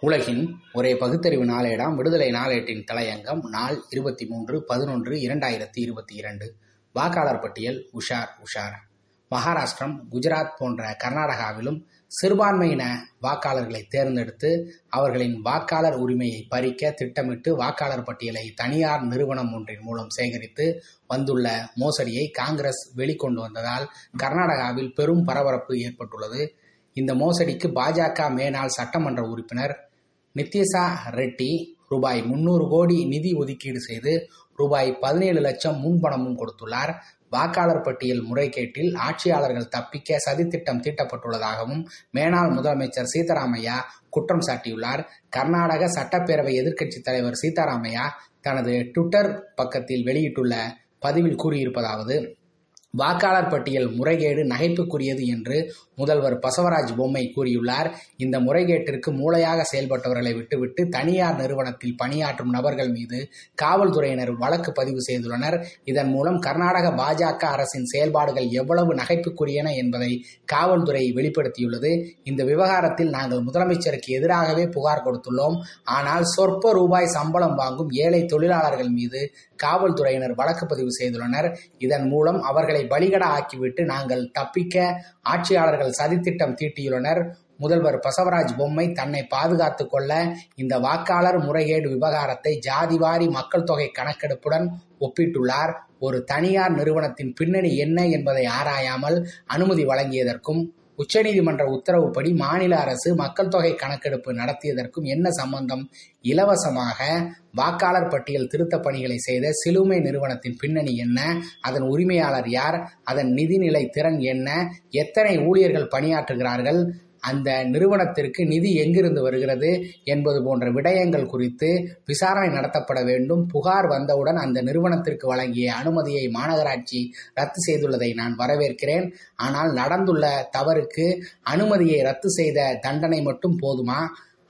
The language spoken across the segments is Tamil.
உலகின் ஒரே பகுத்தறிவு நாளேடாம் விடுதலை நாளேட்டின் தலையங்கம் நாள் இருபத்தி மூன்று பதினொன்று இரண்டாயிரத்தி இருபத்தி இரண்டு. வாக்காளர் பட்டியல் உஷார் உஷார். மகாராஷ்டிரம் குஜராத் போன்ற கர்நாடகாவிலும் சிறுபான்மையின வாக்காளர்களை தேர்ந்தெடுத்து அவர்களின் வாக்காளர் உரிமையை பறிக்க திட்டமிட்டு வாக்காளர் பட்டியலை தனியார் நிறுவனம் ஒன்றின் மூலம் சேகரித்து வந்துள்ள மோசடியை காங்கிரஸ் வெளிக்கொண்டு வந்ததால் கர்நாடகாவில் பெரும் பரபரப்பு ஏற்பட்டுள்ளது. இந்த மோசடிக்கு பாஜக மேனாள் சட்டமன்ற உறுப்பினர் நித்யசா ரெட்டி ரூபாய் முன்னூறு கோடி நிதி ஒதுக்கீடு செய்து ரூபாய் பதினேழு லட்சம் முன்பணமும் கொடுத்துள்ளார். வாக்காளர் பட்டியல் முறைகேட்டில் ஆட்சியாளர்கள் தப்பிக்க சதித்திட்டம் தீட்டப்பட்டுள்ளதாகவும் மேனாள் முதலமைச்சர் சீதாராமையா குற்றம் சாட்டியுள்ளார். கர்நாடக சட்டப்பேரவை எதிர்க்கட்சித் தலைவர் சீதாராமையா தனது ட்விட்டர் பக்கத்தில் வெளியிட்டுள்ள பதிவில் கூறியிருப்பதாவது வாக்காளர் பட்டியல் முறைகேடு நகைப்புக்குரியது என்று முதல்வர் பசவராஜ் பொம்மை கூறியுள்ளார். இந்த முறைகேட்டிற்கு மூளையாக செயல்பட்டவர்களை விட்டுவிட்டு தனியார் நிறுவனத்தில் பணியாற்றும் நபர்கள் மீது காவல்துறையினர் வழக்கு பதிவு செய்துள்ளனர். இதன் மூலம் கர்நாடக பாஜக அரசின் செயல்பாடுகள் எவ்வளவு நகைப்புக்குரியன என்பதை காவல்துறை வெளிப்படுத்தியுள்ளது. இந்த விவகாரத்தில் நாங்கள் முதலமைச்சருக்கு எதிராகவே புகார் கொடுத்துள்ளோம். ஆனால் சொற்ப ரூபாய் சம்பளம் வாங்கும் ஏழை தொழிலாளர்கள் மீது காவல்துறையினர் வழக்கு பதிவு செய்துள்ளனர். இதன் மூலம் அவர்களை பலிகட ஆக்கிவிட்டு நாங்கள் தப்பிக்க ஆட்சியாளர்கள் சதித்திட்டம் தீட்டியுள்ளனர். முதல்வர் பசவராஜ் பொம்மை தன்னை பாதுகாத்து கொள்ள இந்த வாக்காளர் முறைகேடு விவகாரத்தை ஜாதிவாரி மக்கள் தொகை கணக்கெடுப்புடன் ஒப்பிட்டுள்ளார். ஒரு தனியார் நிறுவனத்தின் பின்னணி என்ன என்பதை ஆராயாமல் அனுமதி வழங்கியதற்கும் உச்சநீதிமன்ற உத்தரவுப்படி மாநில அரசு மக்கள் தொகை கணக்கெடுப்பு நடத்தியதற்கும் என்ன சம்பந்தம்? இலவசமாக வாக்காளர் பட்டியல் திருத்த பணிகளை செய்த சிலுமை நிறுவனத்தின் பின்னணி என்ன? அதன் உரிமையாளர் யார்? அதன் நிதிநிலை திறன் என்ன? எத்தனை ஊழியர்கள் பணியாற்றுகிறார்கள்? அந்த நிறுவனத்திற்கு நிதி எங்கிருந்து வருகிறது என்பது போன்ற விடயங்கள் குறித்து விசாரணை நடத்தப்பட வேண்டும். புகார் வந்தவுடன் அந்த நிறுவனத்திற்கு வழங்கிய அனுமதியை மாநகராட்சி ரத்து செய்துள்ளதை நான் வரவேற்கிறேன். ஆனால் நடந்துள்ள தவறுக்கு அனுமதியை ரத்து செய்த தண்டனை மட்டும் போதுமா?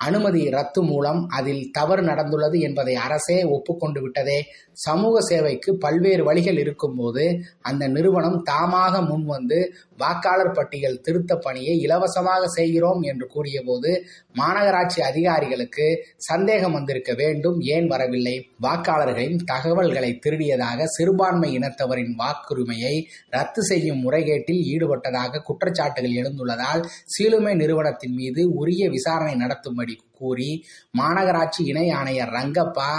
அனுமதி ரத்து மூலம் அதில் தவறு நடந்துள்ளது என்பதை அரசே ஒப்புக்கொண்டு விட்டதே. சமூக சேவைக்கு பல்வேறு வழிகள் இருக்கும்போது அந்த நிறுவனம் தாமாக முன்வந்து வாக்காளர் பட்டியல் திருத்த பணியை இலவசமாக செய்கிறோம் என்று கூறியபோது மாநகராட்சி அதிகாரிகளுக்கு சந்தேகம் வந்திருக்க வேண்டும் ஏன் வரவில்லை? வாக்காளர்களின் தகவல்களை திருடியதாக சிறுபான்மை இனத்தவரின் வாக்குரிமையை ரத்து செய்யும் முறைகேட்டில் ஈடுபட்டதாக குற்றச்சாட்டுகள் எழுந்துள்ளதால் சீலுமை நிறுவனத்தின் மீது உரிய விசாரணை நடத்தும்படி கூறி மாநகராட்சி இணை ஆணையர் ரங்கப்பா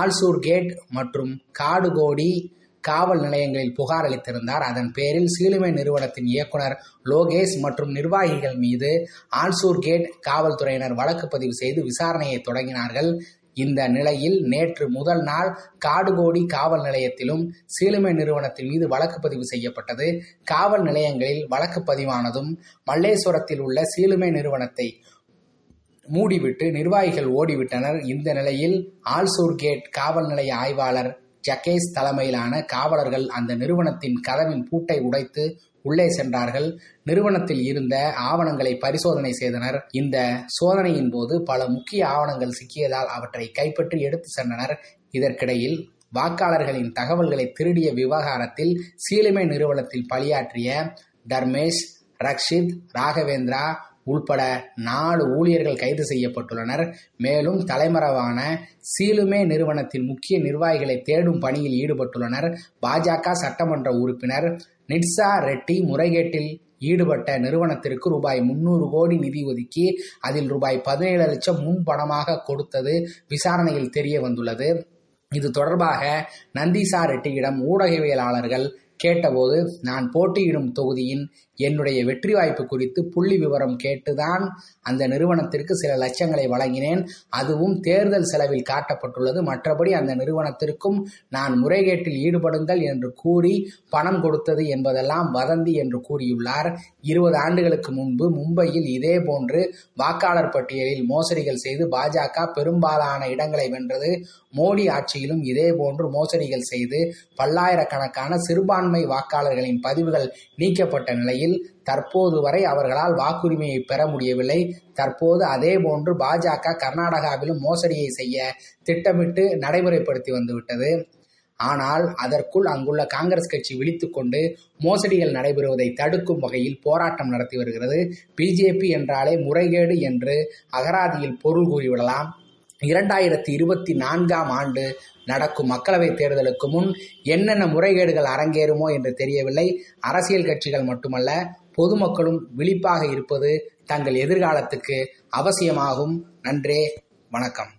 ஆல்சூர் கேட் மற்றும் காடுகோடி காவல் நிலையங்களில் புகார் அளித்திருந்தார். அதன் பேரில் சீலுமை நிறுவனத்தின் இயக்குனர் லோகேஷ் மற்றும் நிர்வாகிகள் மீது ஆல்சூர் கேட் காவல்துறையினர் வழக்கு பதிவு செய்து விசாரணையை தொடங்கினார்கள். இந்த நிலையில் நேற்று முதல் நாள் காடுகோடி காவல் நிலையத்திலும் சீலுமை நிறுவனத்தின் மீது வழக்கு பதிவு செய்யப்பட்டது. காவல் நிலையங்களில் வழக்கு பதிவானதும் மல்லேஸ்வரத்தில் உள்ள சீலுமை நிறுவனத்தை மூடிவிட்டு நிர்வாகிகள் ஓடிவிட்டனர். இந்த நிலையில் ஆல்சூர் கேட் காவல் நிலைய ஆய்வாளர் ஜக்கேஸ் தலைமையிலான காவலர்கள் அந்த நிறுவனத்தின் கதவின் பூட்டை உடைத்து உள்ளே சென்றார்கள். நிறுவனத்தில் இருந்த ஆவணங்களை பரிசோதனை செய்தனர். இந்த சோதனையின் போது பல முக்கிய ஆவணங்கள் சிக்கியதால் அவற்றை கைப்பற்றி எடுத்து சென்றனர். இதற்கிடையில் வாக்காளர்களின் தகவல்களை திருடிய விவகாரத்தில் சீலிமை நிறுவனத்தில் பணியாற்றிய தர்மேஷ் ரக்ஷித் ராகவேந்திரா உள்பட நாலு ஊழியர்கள் கைது செய்யப்பட்டுள்ளனர். மேலும் தலைமறைவான சீலுமே நிறுவனத்தின் முக்கிய நிர்வாகிகளை தேடும் பணியில் ஈடுபட்டுள்ளனர். பாஜக சட்டமன்ற உறுப்பினர் நிட்சா ரெட்டி முறைகேட்டில் ஈடுபட்ட நிறுவனத்திற்கு ரூபாய் முன்னூறு கோடி நிதி ஒதுக்கி அதில் ரூபாய் பதினேழு லட்சம் முன்பணமாக கொடுத்தது விசாரணையில் தெரிய வந்துள்ளது. இது தொடர்பாக நந்திசா ரெட்டியிடம் ஊடகவியலாளர்கள் கேட்டபோது நான் போட்டியிடும் தொகுதியின் என்னுடைய வெற்றி வாய்ப்பு குறித்து புள்ளி விவரம் கேட்டுதான் அந்த நிறுவனத்திற்கு சில லட்சங்களை வழங்கினேன். அதுவும் தேர்தல் செலவில் காட்டப்பட்டுள்ளது. மற்றபடி அந்த நிறுவனத்திற்கும் நான் முறைகேட்டில் ஈடுபடுங்கள் என்று கூறி பணம் கொடுத்தது என்பதெல்லாம் வதந்தி என்று கூறியுள்ளார். இருபது ஆண்டுகளுக்கு முன்பு மும்பையில் இதே போன்று வாக்காளர் பட்டியலில் மோசடிகள் செய்து பாஜக பெரும்பாலான இடங்களை வென்றது. மோடி ஆட்சியிலும் இதே போன்று மோசடிகள் செய்து பல்லாயிரக்கணக்கான சிறுபான்மை வாக்காளர்களின் பதிவுகள் நீக்கப்பட்ட நிலையில் தற்போது வரை அவர்களால் வாக்குரிமையை பெற முடியவில்லை. தற்போது அதே போன்று பாஜக கர்நாடகாவிலும் மோசடியை செய்ய திட்டமிட்டு நடைமுறைப்படுத்தி வந்துவிட்டது. ஆனால் அதற்குள் அங்குள்ள காங்கிரஸ் கட்சி விழித்துக்கொண்டு மோசடிகள் நடைபெறுவதை தடுக்கும் வகையில் போராட்டம் நடத்தி வருகிறது. பிஜேபி என்றாலே முறைகேடு என்று அகராதியில் பொருள் கூறிவிடலாம். இரண்டாயிரத்தி இருபத்தி நான்காம் ஆண்டு நடக்கும் மக்களவைத் தேர்தலுக்கு முன் என்னென்ன முறைகேடுகள் அரங்கேறுமோ என்று தெரியவில்லை. அரசியல் கட்சிகள் மட்டுமல்ல பொதுமக்களும் விழிப்பாக இருப்பது தங்கள் எதிர்காலத்துக்கு அவசியமாகும். நன்றே வணக்கம்.